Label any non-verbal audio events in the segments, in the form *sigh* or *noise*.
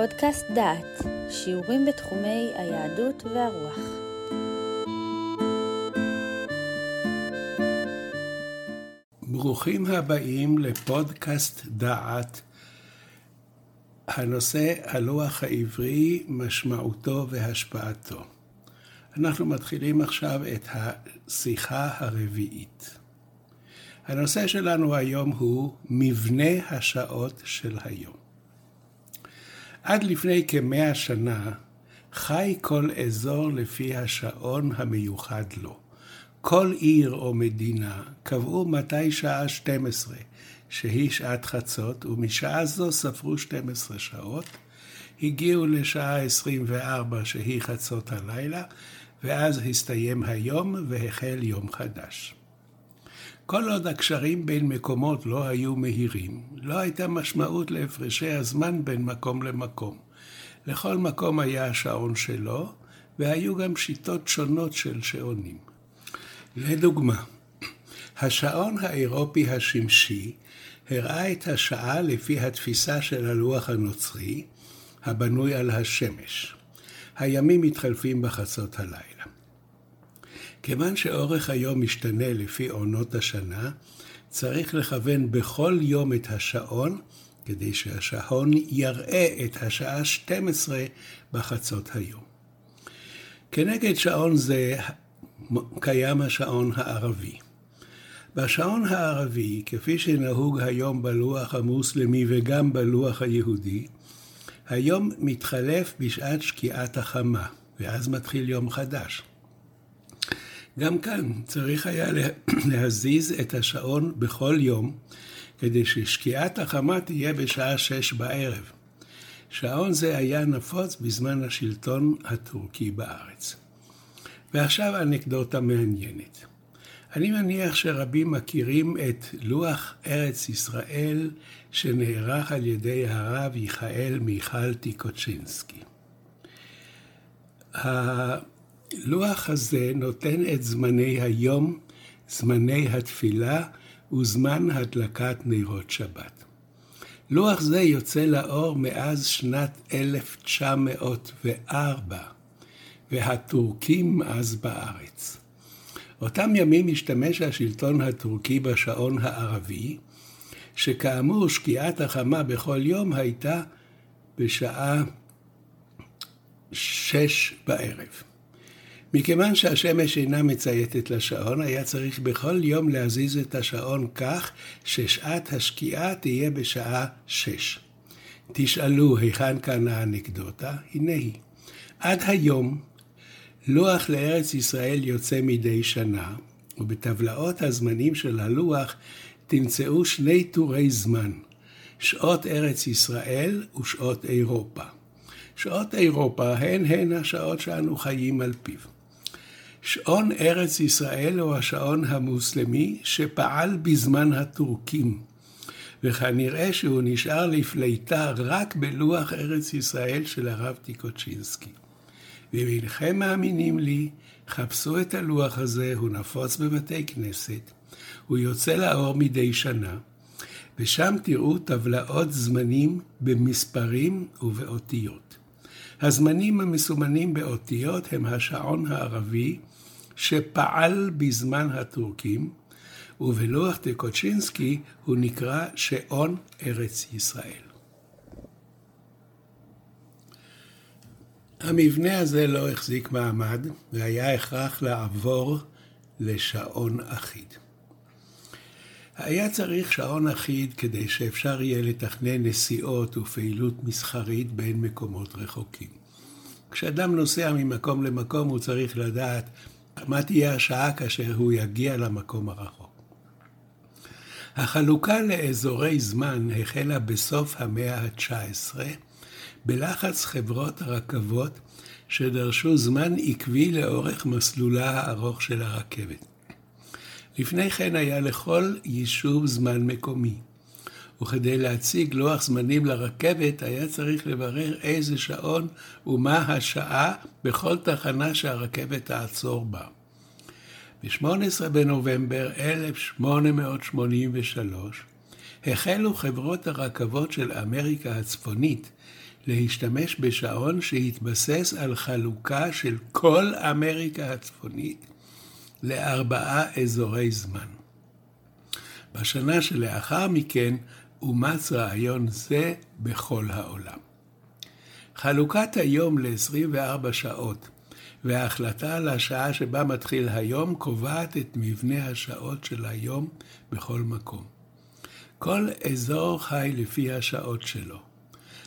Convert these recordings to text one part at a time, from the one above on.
פודקאסט דעת, שיעורים בתחומי היהדות והרוח. ברוכים הבאים לפודקאסט דעת. הנושא הלוח העברי, משמעותו והשפעתו. אנחנו מתחילים עכשיו את השיחה הרביעית. הנושא שלנו היום הוא מבנה השעות של היום. עד לפני כמאה שנה חי כל אזור לפי השעון המיוחד לו. כל עיר או מדינה קבעו מתי שעה 12, שהיא שעת חצות, ומשעה זו ספרו 12 שעות, הגיעו לשעה 24 שהיא חצות הלילה, ואז הסתיים היום והחל יום חדש. כל עוד הקשרים בין מקומות לא היו מהירים, לא הייתה משמעות להפרשי הזמן בין מקום למקום. לכל מקום היה השעון שלו, והיו גם שיטות שונות של שעונים. לדוגמה, השעון האירופי השמשי הראה את השעה לפי התפיסה של הלוח הנוצרי, הבנוי על השמש. הימים מתחלפים בחצות הלילה. כיוון שאורך היום משתנה לפי עונות השנה, צריך לכוון בכל יום את השעון, כדי שהשעון יראה את השעה 12 בחצות היום. כנגד שעון זה קיים השעון הערבי. בשעון הערבי, כפי שנהוג היום בלוח המוסלמי וגם בלוח היהודי, היום מתחלף בשעת שקיעת החמה, ואז מתחיל יום חדש. גם כאן צריך היה *clears throat* להזיז את השעון בכל יום, כדי ששקיעת החמה תהיה בשעה שש בערב. שעון זה היה נפוץ בזמן השלטון הטורקי בארץ. ועכשיו אנקדוטה מעניינת. אני מניח שרבים מכירים את לוח ארץ ישראל שנערך על ידי הרב מיכאל מיכל טיקוצ'ינסקי. הלוח הזה נותן את זמני היום, זמני התפילה וזמן הדלקת נרות שבת. לוח זה יוצא לאור מאז שנת 1904, והטורקים אז בארץ. אותם ימים השתמש השלטון הטורקי בשעון הערבי, שכאמור שקיעת החמה בכל יום הייתה בשעה שש בערב. מכיוון שהשמש אינה מצייתת לשעון, היה צריך בכל יום להזיז את השעון כך ששעת השקיעה תהיה בשעה שש. תשאלו היכן כאן האנקדוטה? הנה היא. עד היום, לוח לארץ ישראל יוצא מדי שנה, ובטבלאות הזמנים של הלוח תמצאו שני טורי זמן, שעות ארץ ישראל ושעות אירופה. שעות אירופה הן הן השעות שאנו חיים על פיו. שעון ארץ ישראל הוא השעון המוסלמי שפעל בזמן הטורקים, וכנראה שהוא נשאר לפליטה רק בלוח ארץ ישראל של הרב טיקוצ'ינסקי. ואם אינכם מאמינים לי, חפשו את הלוח הזה, הוא נפוץ בבתי כנסת, הוא יוצא לאור מדי שנה, ושם תראו טבלאות זמנים במספרים ובאותיות. הזמנים המסומנים באותיות הם השעון הערבי שפעל בזמן הטורקים, ובלוח טקוצ'ינסקי הוא נקרא שעון ארץ ישראל. המבנה הזה לא החזיק מעמד, והיה הכרח לעבור לשעון אחיד. היה צריך שעון אחיד כדי שאפשר יהיה לתכנן נסיעות ופעילות מסחרית בין מקומות רחוקים. כשאדם נוסע ממקום למקום הוא צריך לדעת מה תהיה השעה כאשר הוא יגיע למקום הרחוק. החלוקה לאזורי זמן החלה בסוף המאה ה-19 בלחץ חברות הרכבות שדרשו זמן עקבי לאורך מסלולה הארוך של הרכבת. לפני כן היה לכל יישוב זמן מקומי, וכדי להציג לוח זמנים לרכבת היה צריך לברר איזה שעון ומה השעה בכל תחנה שהרכבת תעצור בה. ב-18 בנובמבר 1883 החלו חברות הרכבות של אמריקה הצפונית להשתמש בשעון שהתבסס על חלוקה של כל אמריקה הצפונית לארבעה אזורי זמן. בשנה שלאחר מכן אומץ רעיון זה בכל העולם. חלוקת היום ל-24 שעות וההחלטה על השעה שבה מתחיל היום קובעת את מבנה השעות של היום בכל מקום. כל אזור חי לפי השעות שלו,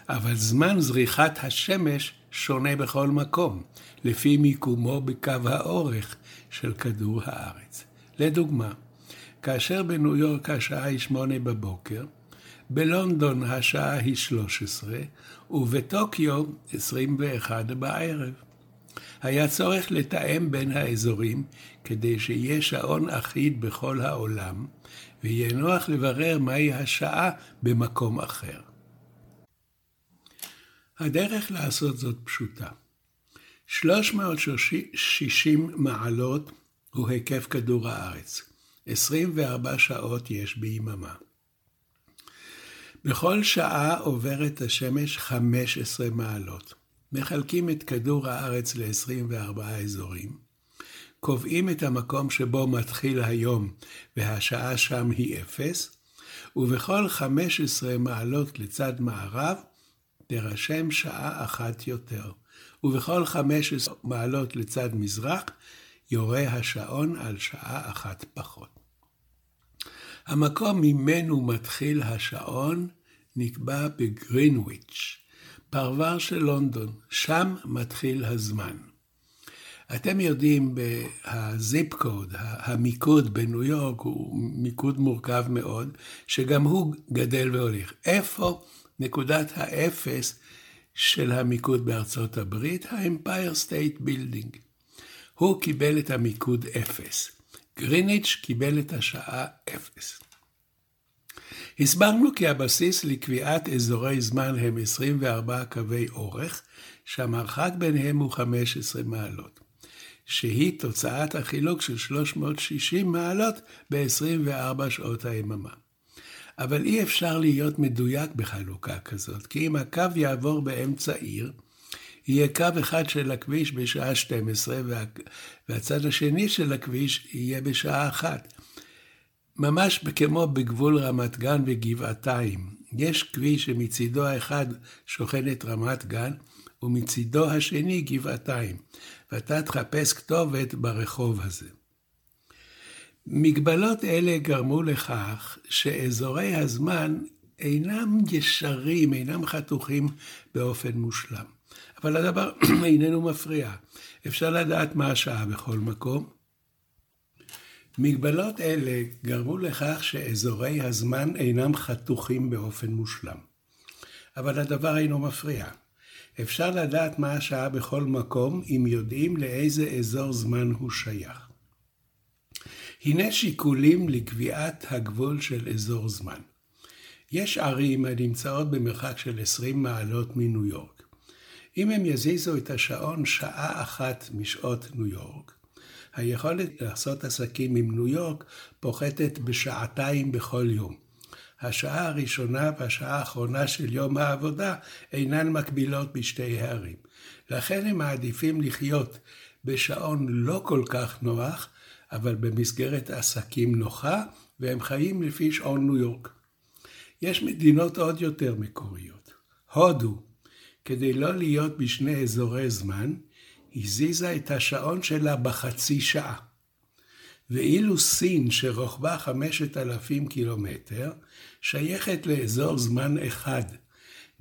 אבל זמן זריחת השמש שונה בכל מקום, לפי מיקומו בקו האורך של כדור הארץ. לדוגמה, כאשר בניו יורק השעה היא שמונה בבוקר, בלונדון השעה היא 13, ובטוקיו 21 בערב. היה צורך לתאם בין האזורים כדי שיהיה שעון אחיד בכל העולם, ויהיה נוח לברר מהי השעה במקום אחר. הדרך לעשות זאת פשוטה. 360 מעלות הוא היקף כדור הארץ. 24 שעות יש ביממה. בכל שעה עוברת השמש 15 מעלות. מחלקים את כדור הארץ ל-24 אזורים, קובעים את המקום שבו מתחיל היום והשעה שם היא אפס, ובכל 15 מעלות לצד מערב תירשם שעה אחת יותר, ובכל 15 מעלות לצד מזרח יורה השעון על שעה אחת פחות. המקום ממנו מתחיל השעון נקבע בגרינוויץ', פרבר של לונדון, שם מתחיל הזמן. אתם יודעים, ה zip code, המיקוד בניו יורק הוא מיקוד מורכב מאוד, שגם הוא גדל והולך. איפה נקודת האפס של המיקוד בארצות הברית? האמפייר סטייט בילדינג. הוא קיבל את המיקוד אפס. גריניץ' קיבל את השעה אפס. הסברנו כי הבסיס לקביעת אזורי זמן הם 24 קווי אורך, שהמרחק ביניהם הוא 15 מעלות, שהיא תוצאת החילוק של 360 מעלות ב-24 שעות היממה. אבל אי אפשר להיות מדויק בחלוקה כזאת, כי אם הקו יעבור באמצע עיר, יהיה קו אחד של הכביש בשעה 12 וה... והצד השני של הכביש יהיה בשעה 1. ממש כמו בגבול רמת גן וגבעתיים. יש כביש שמצידו האחד שוכנת רמת גן, ומצידו השני גבעתיים, ואתה תחפש כתובת ברחוב הזה. מגבלות אלה גרמו לכך שאזורי הזמן אינם ישרים, אינם חתוכים באופן מושלם. אבל הדבר *clears throat* איננו מפריע. אפשר לדעת מה השעה בכל מקום, מגבלות אלה גרמו לכך שאזורי הזמן אינם חתוכים באופן מושלם. אבל הדבר אינו מפריע. אפשר לדעת מה השעה בכל מקום אם יודעים לאיזה אזור זמן הוא שייך. הנה שיקולים לקביעת הגבול של אזור זמן. יש ערים הנמצאות במרחק של 20 מעלות מניו יורק. אם הם יזיזו את השעון שעה אחת משעות ניו יורק, היכולת לעשות עסקים עם ניו יורק פוחתת בשעתיים בכל יום. השעה הראשונה והשעה האחרונה של יום העבודה אינן מקבילות בשתי הערים. לכן הם מעדיפים לחיות בשעון לא כל כך נוח, אבל במסגרת עסקים נוחה, והם חיים לפי שעון ניו יורק. יש מדינות עוד יותר מקוריות. הודו, כדי לא להיות בשני אזורי זמן, הזיזה את השעון שלה בחצי שעה. ואילו סין, שרוחבה חמשת אלפים קילומטר, שייכת לאזור זמן אחד,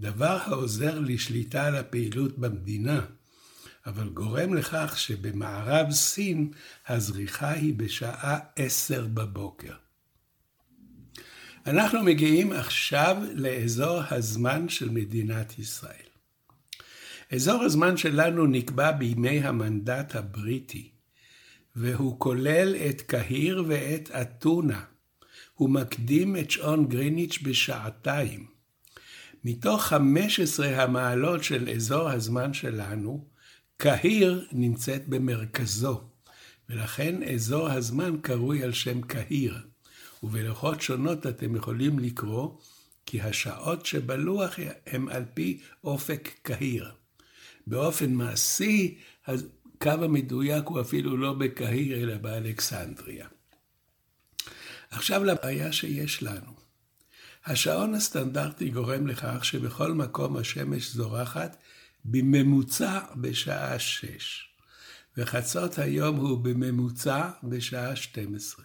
דבר העוזר לשליטה על הפעילות במדינה, אבל גורם לכך שבמערב סין הזריחה היא בשעה עשר בבוקר. אנחנו מגיעים עכשיו לאזור הזמן של מדינת ישראל. אזור הזמן שלנו נקבע בימי המנדט הבריטי, והוא כולל את קהיר ואת אתונה. הוא מקדים את שעון גריניץ' בשעתיים. מתוך 15 המעלות של אזור הזמן שלנו, קהיר נמצאת במרכזו, ולכן אזור הזמן קרוי על שם קהיר. ובלוחות שונות אתם יכולים לקרוא כי השעות שבלוח הם על פי אופק קהיר. באופן מעשי, הקו המדויק הוא אפילו לא בקהיר, אלא באלכסנדריה. עכשיו לבעיה שיש לנו. השעון הסטנדרטי גורם לכך שבכל מקום השמש זורחת בממוצע בשעה שש, וחצות היום הוא בממוצע בשעה 12.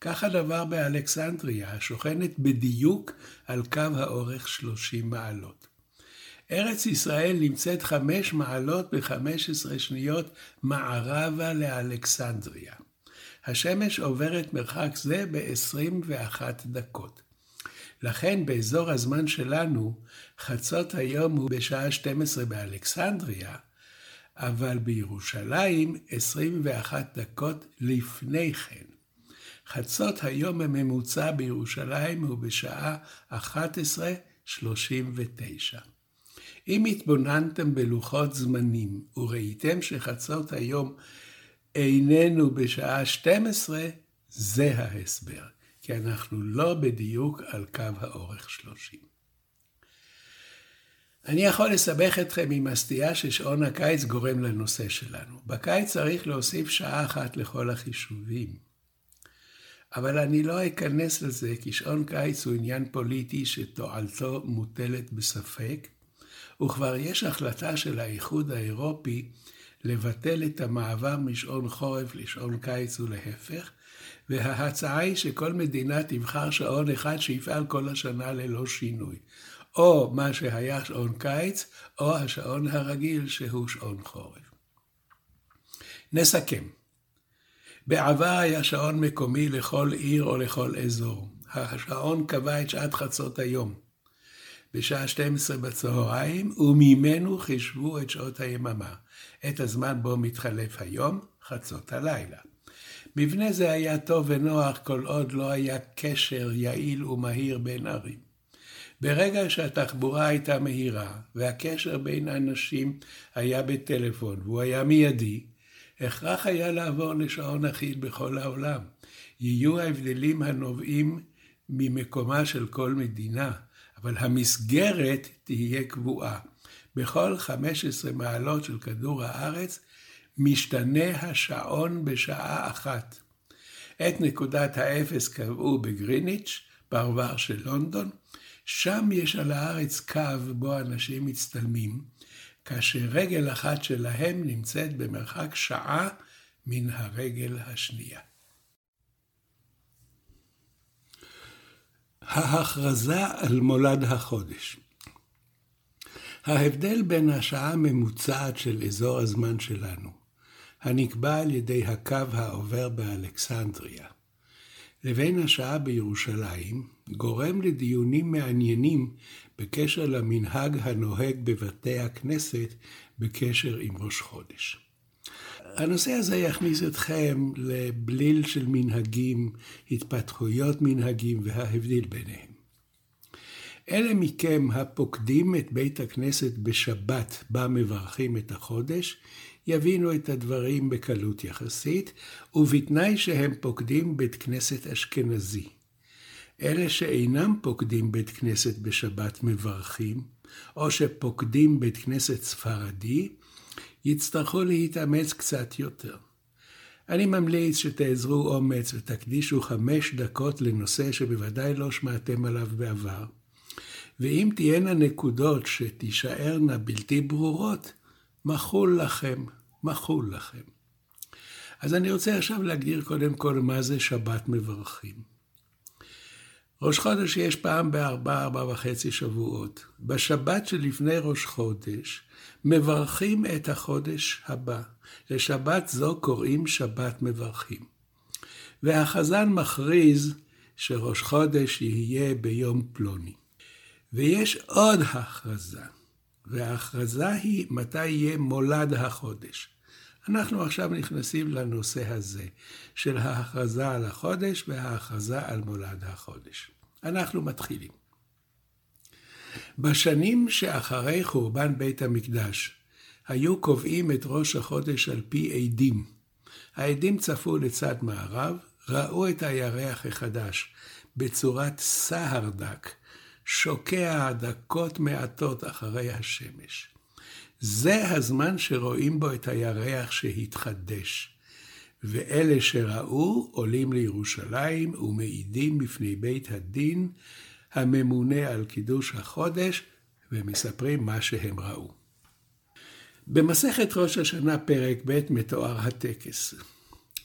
כך הדבר באלכסנדריה, השוכנת בדיוק על קו האורך 30 מעלות. ארץ ישראל נמצאת חמש מעלות ב-15 שניות מערבה לאלכסנדריה. השמש עוברת מרחק זה ב-21 דקות. לכן באזור הזמן שלנו, חצות היום הוא בשעה 12 באלכסנדריה, אבל בירושלים 21 דקות לפני כן. חצות היום הממוצע בירושלים הוא בשעה 11:39. אם התבוננתם בלוחות זמנים וראיתם שחצות היום איננו בשעה 12, זה ההסבר, כי אנחנו לא בדיוק על קו האורך 30. אני יכול לסבך אתכם עם הסטייה ששעון הקיץ גורם לנושא שלנו. בקיץ צריך להוסיף שעה אחת לכל החישובים. אבל אני לא אכנס לזה, כי שעון קיץ הוא עניין פוליטי שתועלתו מוטלת בספק, וכבר יש החלטה של האיחוד האירופי לבטל את המעבר משעון חורף לשעון קיץ ולהפך, וההצעה היא שכל מדינה תבחר שעון אחד שיפעל כל השנה ללא שינוי. או מה שהיה שעון קיץ, או השעון הרגיל שהוא שעון חורף. נסכם. בעבר היה שעון מקומי לכל עיר או לכל אזור. השעון קבע את שעת חצות היום. בשעה 12 בצהריים, וממנו חישבו את שעות היממה, את הזמן בו מתחלף היום, חצות הלילה. מבנה זה היה טוב ונוח כל עוד לא היה קשר יעיל ומהיר בין ערים. ברגע שהתחבורה הייתה מהירה, והקשר בין אנשים היה בטלפון, והוא היה מיידי, הכרח היה לעבור לשעון אחיד בכל העולם. יהיו ההבדלים הנובעים ממקומה של כל מדינה, אבל המסגרת תהיה קבועה. בכל 15 מעלות של כדור הארץ משתנה השעון בשעה אחת. את נקודת האפס קבעו בגריניץ', פרבר של לונדון. שם יש על הארץ קו בו אנשים מצטלמים, כאשר רגל אחת שלהם נמצאת במרחק שעה מן הרגל השנייה. ההכרזה על מולד החודש. ההבדל בין השעה הממוצעת של אזור הזמן שלנו, הנקבע על ידי הקו העובר באלכסנדריה, לבין השעה בירושלים, גורם לדיונים מעניינים בקשר למנהג הנוהג בבתי הכנסת בקשר עם ראש חודש. הנושא הזה יכניס אתכם לבליל של מנהגים, התפתחויות מנהגים וההבדיל ביניהם. אלה מכם הפוקדים את בית הכנסת בשבת בה מברכים את החודש, יבינו את הדברים בקלות יחסית, ובתנאי שהם פוקדים בית כנסת אשכנזי. אלה שאינם פוקדים בית כנסת בשבת מברכים, או שפוקדים בית כנסת ספרדי, יצטרכו להתאמץ קצת יותר. אני ממליץ שתאזרו אומץ ותקדישו חמש דקות לנושא שבוודאי לא שמעתם עליו בעבר. ואם תהיינה נקודות שתישארנה בלתי ברורות, מחול לכם, מחול לכם. אז אני רוצה עכשיו להגדיר קודם כל מה זה שבת מברכים. ראש חודש יש פעם בארבע, ארבע וחצי שבועות. בשבת שלפני ראש חודש, מברכים את החודש הבא. לשבת זו קוראים שבת מברכים. והחזן מכריז שראש חודש יהיה ביום פלוני. ויש עוד הכרזה, וההכרזה היא מתי יהיה מולד החודש. אנחנו עכשיו נכנסים לנושא הזה של ההכרזה על החודש וההכרזה על מולד החודש. אנחנו מתחילים. בשנים שאחרי חורבן בית המקדש, היו קובעים את ראש החודש על פי עדים. העדים צפו לצד מערב, ראו את הירח החדש בצורת סהר דק, שוקע דקות מעטות אחרי השמש. זה הזמן שרואים בו את הירח שהתחדש. ואלה שראו עולים לירושלים ומעידים בפני בית הדין הממונה על קידוש החודש ומספרים מה שהם ראו. במסכת ראש השנה פרק ב' מתואר הטקס.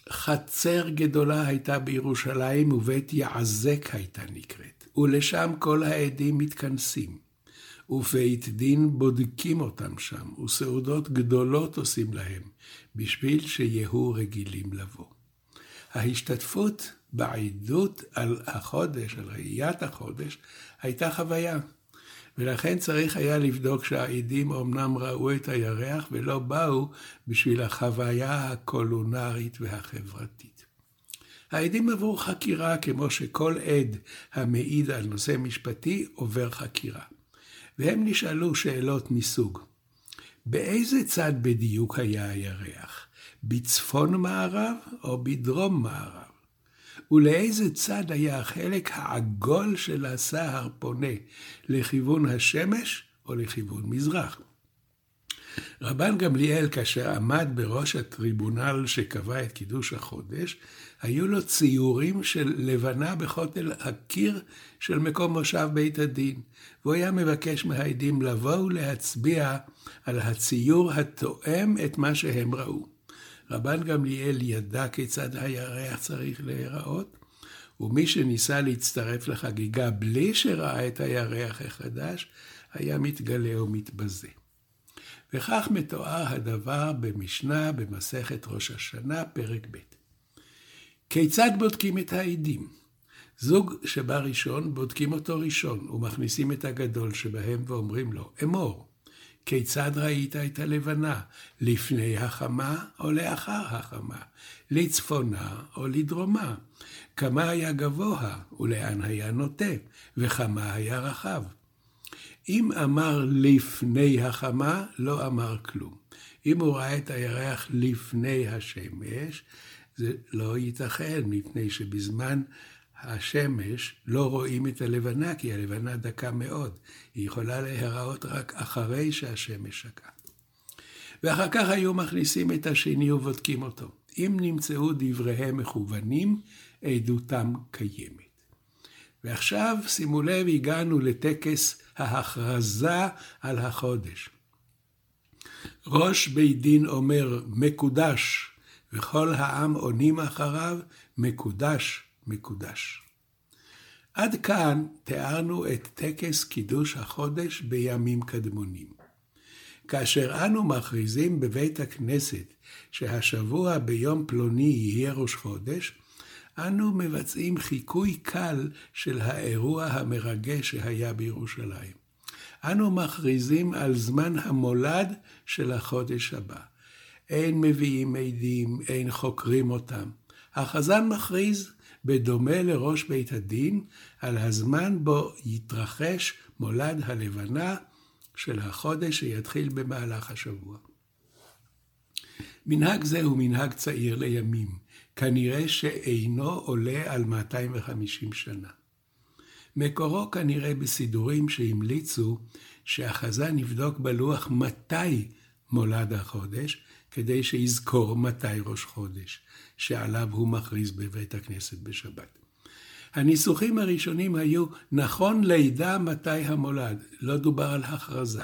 חצר גדולה הייתה בירושלים ובית יעזק הייתה נקראת, ולשם כל העדים מתכנסים. ובית דין בודקים אותם שם, וסעודות גדולות עושים להם, בשביל שיהיו רגילים לבוא. ההשתתפות בעדות על החודש, על ראיית החודש, הייתה חוויה. ולכן צריך היה לבדוק שהעדים אמנם ראו את הירח ולא באו בשביל החוויה הקולונרית והחברתית. העדים עברו חקירה כמו שכל עד המעיד על נושא משפטי עובר חקירה. והם נשאלו שאלות מסוג, באיזה צד בדיוק היה הירח? בצפון מערב או בדרום מערב? ולאיזה צד היה החלק העגול של הסהר פונה, לכיוון השמש או לכיוון מזרח? רבן גמליאל, כאשר עמד בראש הטריבונל שקבע את קידוש החודש, היו לו ציורים של לבנה בכותל הקיר של מקום מושב בית הדין, והוא היה מבקש מהעדים לבוא ולהצביע על הציור התואם את מה שהם ראו. רבן גמליאל ידע כיצד הירח צריך להיראות, ומי שניסה להצטרף לחגיגה בלי שראה את הירח החדש, היה מתגלה ומתבזה. וכך מתואר הדבר במשנה במסכת ראש השנה, פרק ב'. כיצד בודקים את העדים? זוג שבא ראשון, בודקים אותו ראשון, ומכניסים את הגדול שבהם ואומרים לו, אמור, כיצד ראית את הלבנה, לפני החמה או לאחר החמה, לצפונה או לדרומה, כמה היה גבוה ולאן היה נוטה, וכמה היה רחב. אם אמר לפני החמה, לא אמר כלום. אם הוא ראה את הירח לפני השמש, זה לא ייתכן, מפני שבזמן השמש לא רואים את הלבנה, כי הלבנה דקה מאוד. היא יכולה להיראות רק אחרי שהשמש שקעה. ואחר כך היו מכניסים את השני ובודקים אותו. אם נמצאו דבריהם מכוונים, עדותם קיימת. ועכשיו, שימו לב, הגענו לטקס ההכרזה על החודש. ראש בית דין אומר מקודש, וכל העם עונים אחריו מקודש, מקודש. עד כאן תיארנו את טקס קידוש החודש בימים קדמונים. כאשר אנו מכריזים בבית הכנסת שהשבוע ביום פלוני יהיה ראש חודש, אנו מבצעים חיקוי קל של האירוע המרגש שהיה בירושלים. אנו מכריזים על זמן המולד של החודש הבא. אין מביאים עדים, אין חוקרים אותם. החזן מכריז, בדומה לראש בית הדין, על הזמן בו יתרחש מולד הלבנה של החודש שיתחיל במהלך השבוע. מנהג זה הוא מנהג צעיר לימים. כנראה שאינו עולה על 250 שנה. מקורו כנראה בסידורים שהמליצו שהחזן יבדוק בלוח מתי מולד החודש, כדי שיזכור מתי ראש חודש, שעליו הוא מכריז בבית הכנסת בשבת. הניסוחים הראשונים היו נכון לידע מתי המולד, לא דובר על הכרזה.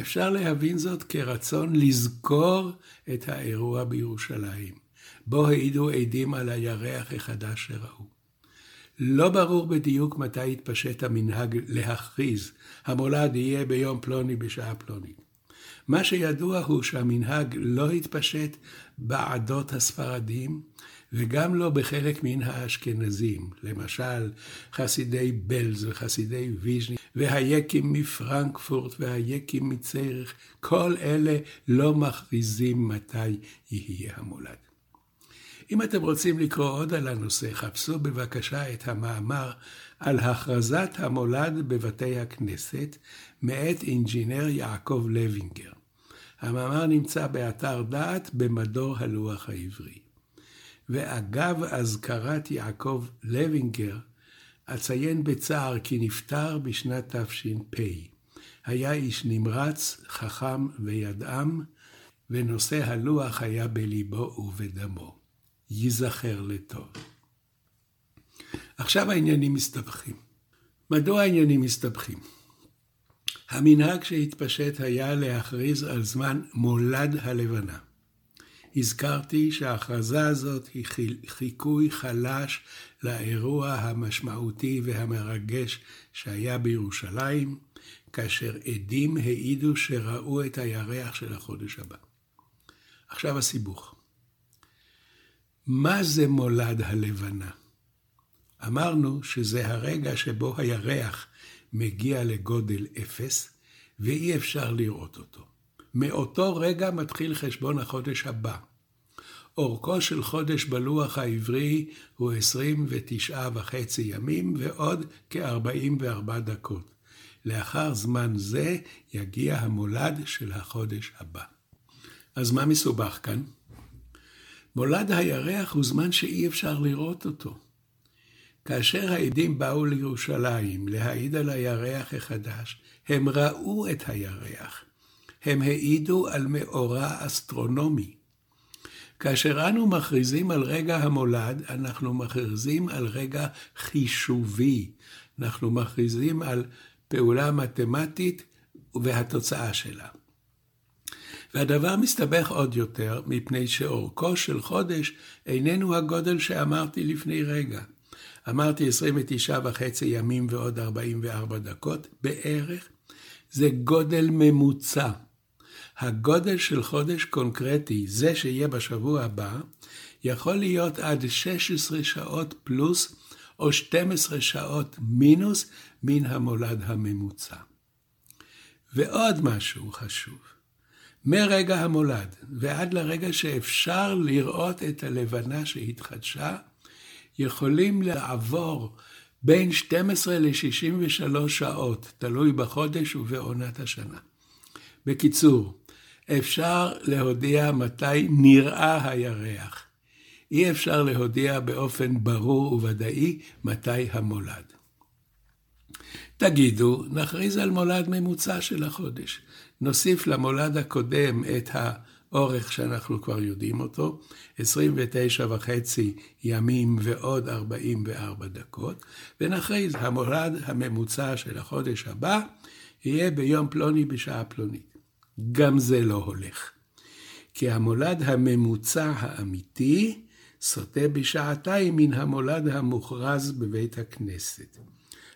אפשר להבין זאת כרצון לזכור את האירוע בירושלים. בו העידו עדים על הירח החדש שראו. לא ברור בדיוק מתי התפשט המנהג להכריז, המולד יהיה ביום פלוני בשעה פלונית. מה שידוע הוא שהמנהג לא התפשט בעדות הספרדים, וגם לא בחלק מן האשכנזים, למשל חסידי בלז וחסידי ויז'ני, והיקים מפרנקפורט והיקים מצריך, כל אלה לא מכריזים מתי יהיה המולד. אם אתם רוצים לקרוא עוד על הנושא, חפשו בבקשה את המאמר על הכרזת המולד בבתי הכנסת, מאת אינג'ינר יעקב לוינגר. המאמר נמצא באתר דעת במדור הלוח העברי. ואגב אזכרת יעקב לוינגר, אציין בצער כי נפטר בשנת תש"פ. היה איש נמרץ, חכם וידעם, ונושא הלוח היה בליבו ובדמו. ייזכר לטוב. עכשיו העניינים מסתבכים. מדוע העניינים מסתבכים? המנהג שהתפשט היה להכריז על זמן מולד הלבנה. הזכרתי שההכרזה הזאת היא חיקוי חלש לאירוע המשמעותי והמרגש שהיה בירושלים, כאשר עדים העידו שראו את הירח של החודש הבא. עכשיו הסיבוך. מה זה מולד הלבנה? אמרנו שזה הרגע שבו הירח מגיע לגודל אפס, ואי אפשר לראות אותו. מאותו רגע מתחיל חשבון החודש הבא. אורכו של חודש בלוח העברי הוא 29 וחצי ימים ועוד כ-44 דקות. לאחר זמן זה יגיע המולד של החודש הבא. אז מה מסובך כאן? מולד הירח הוא זמן שאי אפשר לראות אותו. כאשר העדים באו לירושלים להעיד על הירח החדש, הם ראו את הירח. הם העידו על מאורע אסטרונומי. כאשר אנו מכריזים על רגע המולד, אנחנו מכריזים על רגע חישובי. אנחנו מכריזים על פעולה מתמטית והתוצאה שלה. והדבר מסתבך עוד יותר, מפני שאורכו של חודש איננו הגודל שאמרתי לפני רגע. אמרתי 29 וחצי ימים ועוד 44 דקות בערך, זה גודל ממוצע. הגודל של חודש קונקרטי, זה שיהיה בשבוע הבא, יכול להיות עד 16 שעות פלוס או 12 שעות מינוס מן המולד הממוצע. ועוד משהו חשוב, מרגע המולד ועד לרגע שאפשר לראות את הלבנה שהתחדשה, יכולים לעבור בין 12 ל-63 שעות, תלוי בחודש ובעונת השנה. בקיצור, אפשר להודיע מתי נראה הירח. אי אפשר להודיע באופן ברור וודאי מתי המולד. תגידו, נכריז על מולד ממוצע של החודש. נוסיף למולד הקודם את האורך שאנחנו כבר יודעים אותו, 29 וחצי ימים ועוד 44 דקות, ונכריז, המולד הממוצע של החודש הבא יהיה ביום פלוני בשעה פלונית. גם זה לא הולך. כי המולד הממוצע האמיתי סוטה בשעתיים מן המולד המוכרז בבית הכנסת.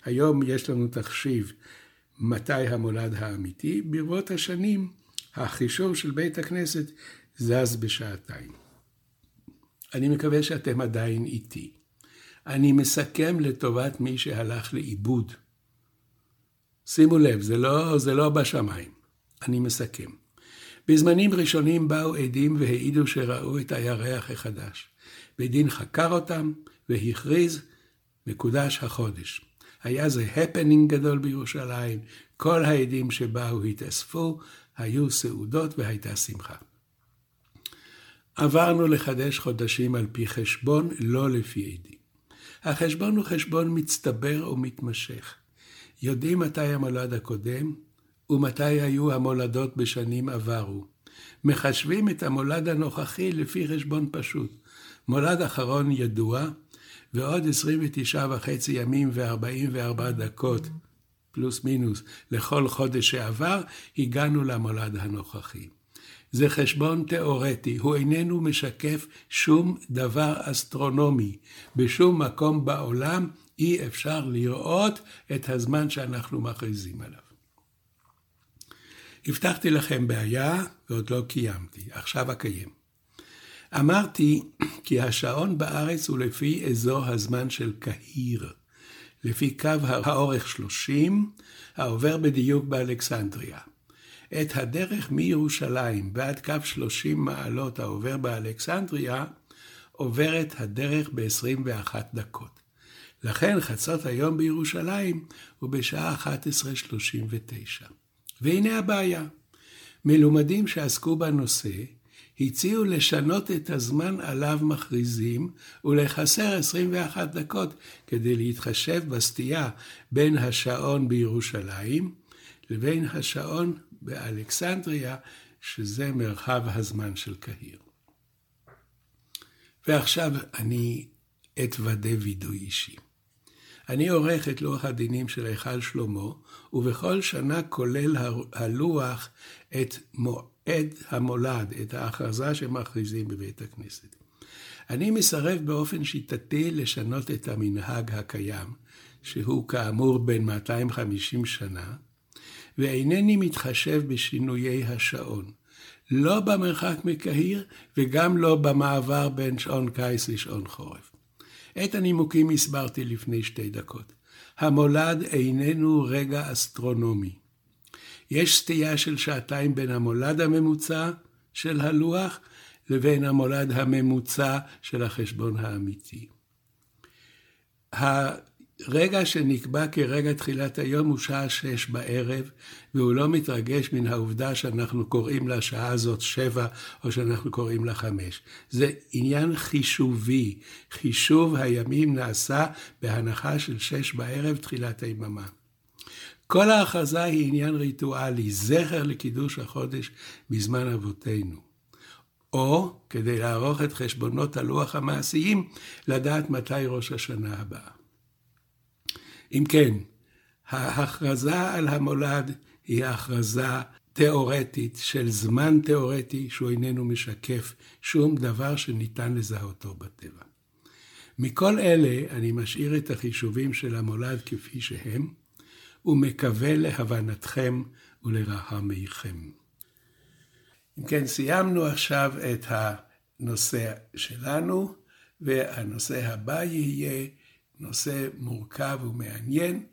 היום יש לנו תחשיב מתי המולד האמיתי, ברבות השנים החישוב של בית הכנסת זז בשעתיים. אני מקווה שאתם עדיין איתי. אני מסכם לטובת מי שהלך לאיבוד. שימו לב, זה לא, זה לא בשמיים. אני מסכם. בזמנים ראשונים באו עדים והעידו שראו את הירח החדש. בית דין חקר אותם והכריז, מקודש החודש. היה זה הפנינג גדול בירושלים, כל העדים שבאו התאספו, היו סעודות והייתה שמחה. עברנו לחדש חודשים על פי חשבון, לא לפי עדים. החשבון הוא חשבון מצטבר ומתמשך. יודעים מתי המולד הקודם ומתי היו המולדות בשנים עברו. מחשבים את המולד הנוכחי לפי חשבון פשוט. מולד אחרון ידוע, ועוד 29 וחצי ימים ו-44 דקות, פלוס מינוס, לכל חודש שעבר, הגענו למולד הנוכחי. זה חשבון תיאורטי, הוא איננו משקף שום דבר אסטרונומי. בשום מקום בעולם אי אפשר לראות את הזמן שאנחנו מכריזים עליו. הבטחתי לכם בעיה ועוד לא קיימתי, עכשיו אקיים. אמרתי כי השעון בארץ הוא לפי אזור הזמן של קהיר, לפי קו האורך 30, העובר בדיוק באלכסנדריה. את הדרך מירושלים ועד קו 30 מעלות העובר באלכסנדריה, עוברת הדרך ב-21 דקות. לכן חצות היום בירושלים הוא בשעה 11:39. והנה הבעיה. מלומדים שעסקו בנושא הציעו לשנות את הזמן עליו מכריזים ולחסר 21 דקות כדי להתחשב בסטייה בין השעון בירושלים לבין השעון באלכסנדריה, שזה מרחב הזמן של קהיר. ועכשיו אני אתוודה וידוי אישי. אני עורך את לוח הדינים של היכל שלמה, ובכל שנה כולל הלוח את מועד המולד, את ההכרזה שמכריזים בבית הכנסת. אני מסרב באופן שיטתי לשנות את המנהג הקיים, שהוא כאמור בין 250 שנה, ואינני מתחשב בשינויי השעון, לא במרחק מקהיר וגם לא במעבר בין שעון קיץ לשעון חורף. את הנימוקים הסברתי לפני שתי דקות. המולד איננו רגע אסטרונומי. יש סטייה של שעתיים בין המולד הממוצע של הלוח לבין המולד הממוצע של החשבון האמיתי. רגע שנקבע כרגע תחילת היום הוא שעה שש בערב, והוא לא מתרגש מן העובדה שאנחנו קוראים לשעה הזאת שבע, או שאנחנו קוראים לה חמש. זה עניין חישובי. חישוב הימים נעשה בהנחה של שש בערב, תחילת היממה. כל ההכרזה היא עניין ריטואלי, זכר לקידוש החודש בזמן אבותינו. או, כדי לערוך את חשבונות הלוח המעשיים, לדעת מתי ראש השנה הבאה. אם כן, ההכרזה על המולד היא הכרזה תיאורטית של זמן תיאורטי שהוא איננו משקף שום דבר שניתן לזהותו בטבע. מכל אלה אני משאיר את החישובים של המולד כפי שהם, ומקווה להבנתכם ולרחמיכם. אם כן, סיימנו עכשיו את הנושא שלנו, והנושא הבא יהיה נושא מורכב ומעניין,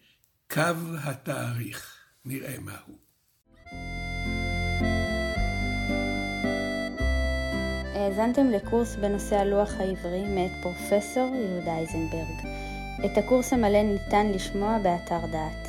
קו התאריך. נראה מהו. האזנתם לקורס בנושא הלוח העברי מאת פרופסור יהודה איזנברג. את הקורס המלא ניתן לשמוע באתר דעת.